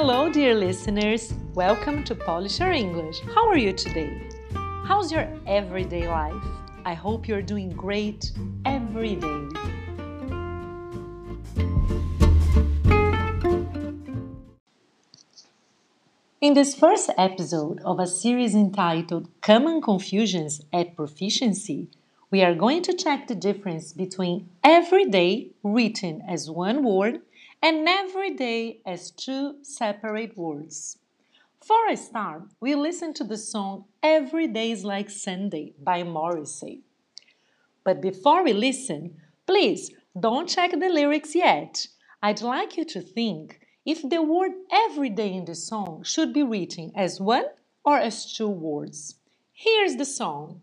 Hello, dear listeners. Welcome to Polish Your English. How are you today? How's your everyday life? I hope you're doing great every day. In this first episode of a series entitled Common Confusions at Proficiency, we are going to check the difference between everyday written as one word and every day as two separate words. For a start, we listen to the song Every Day is Like Sunday by Morrissey. But before we listen, please don't check the lyrics yet. I'd like you to think if the word every day in the song should be written as one or as two words. Here's the song.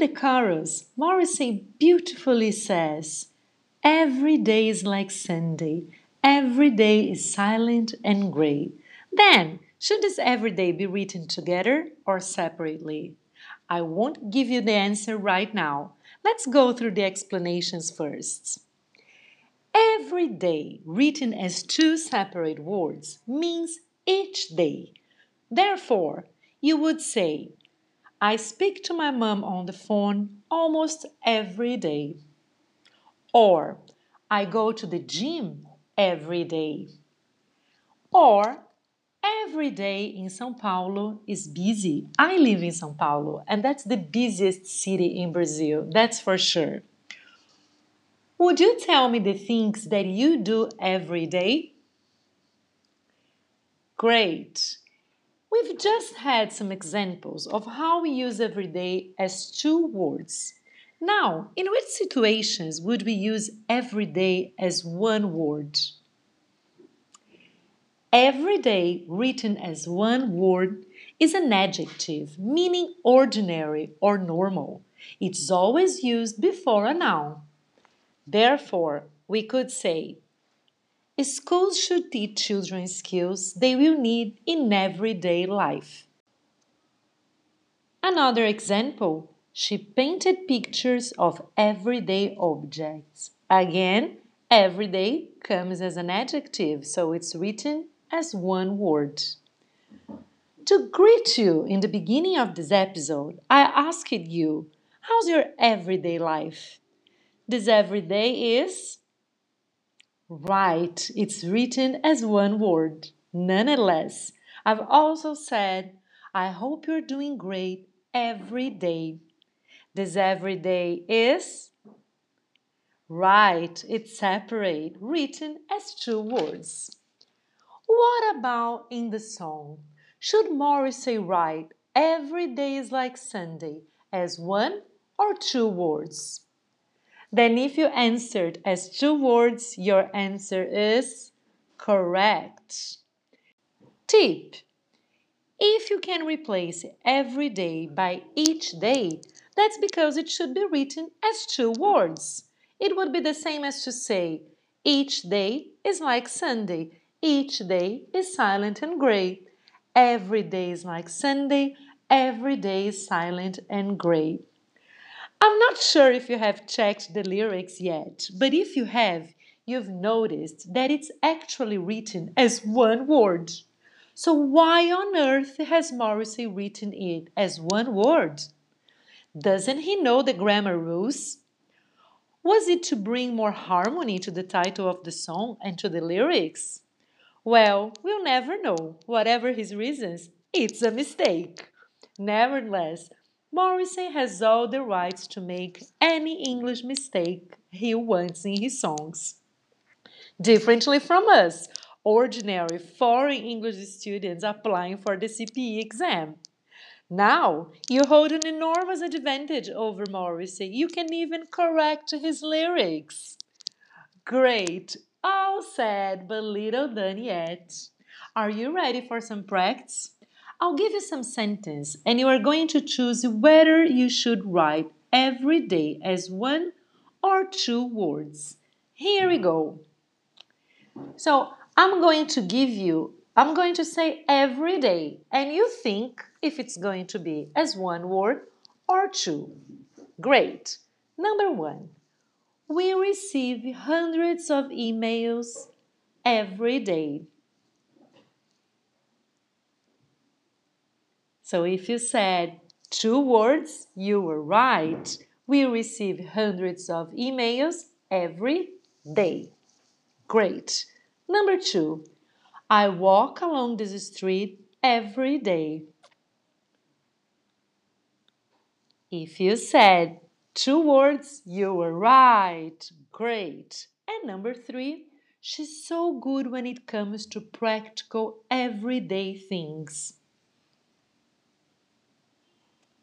the chorus, Morrissey beautifully says, Every day is like Sunday, every day is silent and grey. Then, should this every day be written together or separately? I won't give you the answer right now. Let's go through the explanations first. Every day, written as two separate words, means each day. Therefore, you would say, I speak to my mom on the phone almost every day. Or, I go to the gym every day. Or, every day in São Paulo is busy. I live in São Paulo, and that's the busiest city in Brazil, that's for sure. Would you tell me the things that you do every day? Great! We've just had some examples of how we use every day as two words. Now, in which situations would we use every day as one word? Every day, written as one word, is an adjective meaning ordinary or normal. It's always used before a noun. Therefore, we could say, Schools should teach children skills they will need in everyday life. Another example, she painted pictures of everyday objects. Again, everyday comes as an adjective, so it's written as one word. To greet you in the beginning of this episode, I asked you, How's your everyday life? This everyday is Right, it's written as one word. Nonetheless, I've also said, I hope you're doing great every day. This every day is right, it's separate, written as two words. What about in the song? Should Morrissey write every day is like Sunday as one or two words? Then, if you answered as two words, your answer is correct. Tip If you can replace every day by each day, that's because it should be written as two words. It would be the same as to say, each day is like Sunday, each day is silent and gray. Every day is like Sunday, every day is silent and gray. I'm not sure if you have checked the lyrics yet, but if you have, you've noticed that it's actually written as one word. So why on earth has Morrissey written it as one word? Doesn't he know the grammar rules? Was it to bring more harmony to the title of the song and to the lyrics? Well, we'll never know. Whatever his reasons, it's a mistake. Nevertheless, Morrissey has all the rights to make any English mistake he wants in his songs. Differently from us, ordinary foreign English students applying for the CPE exam. Now you hold an enormous advantage over Morrissey. You can even correct his lyrics. Great, all said, but little done yet. Are you ready for some practice? I'll give you some sentence and you are going to choose whether you should write every day as one or two words. Here we go. So I'm going to give you, I'm going to say every day, and you think if it's going to be as one word or two. Great. Number one, we receive hundreds of emails every day. So if you said two words, you were right. We receive hundreds of emails every day. Great. Number two, I walk along this street every day. If you said two words, you were right. Great. And number three, she's so good when it comes to practical everyday things.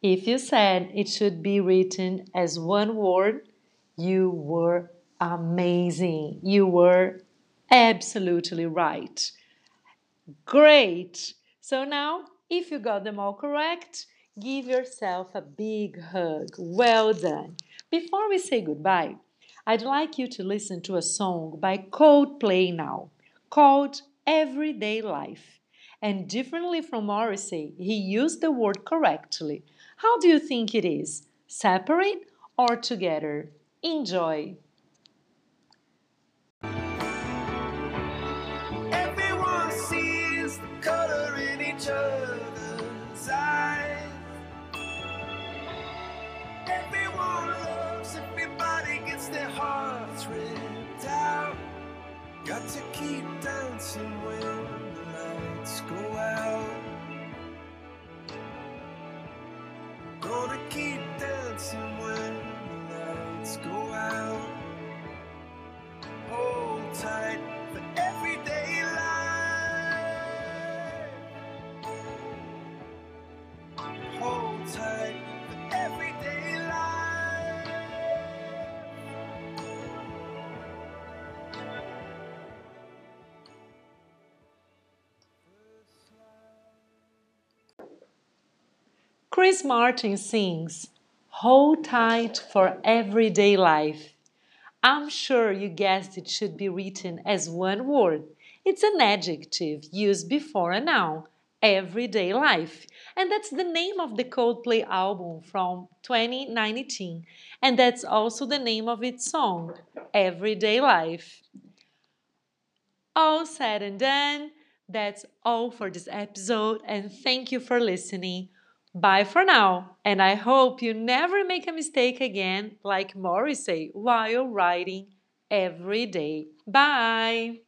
If you said it should be written as one word, you were amazing. You were absolutely right. Great. So now, if you got them all correct, give yourself a big hug. Well done. Before we say goodbye, I'd like you to listen to a song by Coldplay now called Everyday Life. And differently from Morrissey, he used the word correctly. How do you think it is? Separate or together? Enjoy. Everyone sees the color in each other's eyes. Everyone loves, everybody gets their hearts ripped out. Got to keep dancing when the lights go out. Gonna keep dancing when the lights go Chris Martin sings Hold Tight for Everyday Life. I'm sure you guessed it should be written as one word. It's an adjective used before a noun, everyday life. And that's the name of the Coldplay album from 2019. And that's also the name of its song, Everyday Life. All said and done, that's all for this episode, and thank you for listening. Bye for now, and I hope you never make a mistake again like Morrissey while writing every day. Bye!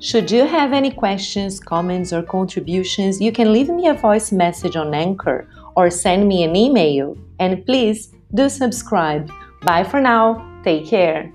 Should you have any questions, comments, or contributions, you can leave me a voice message on Anchor or send me an email. And please do subscribe. Bye for now. Take care.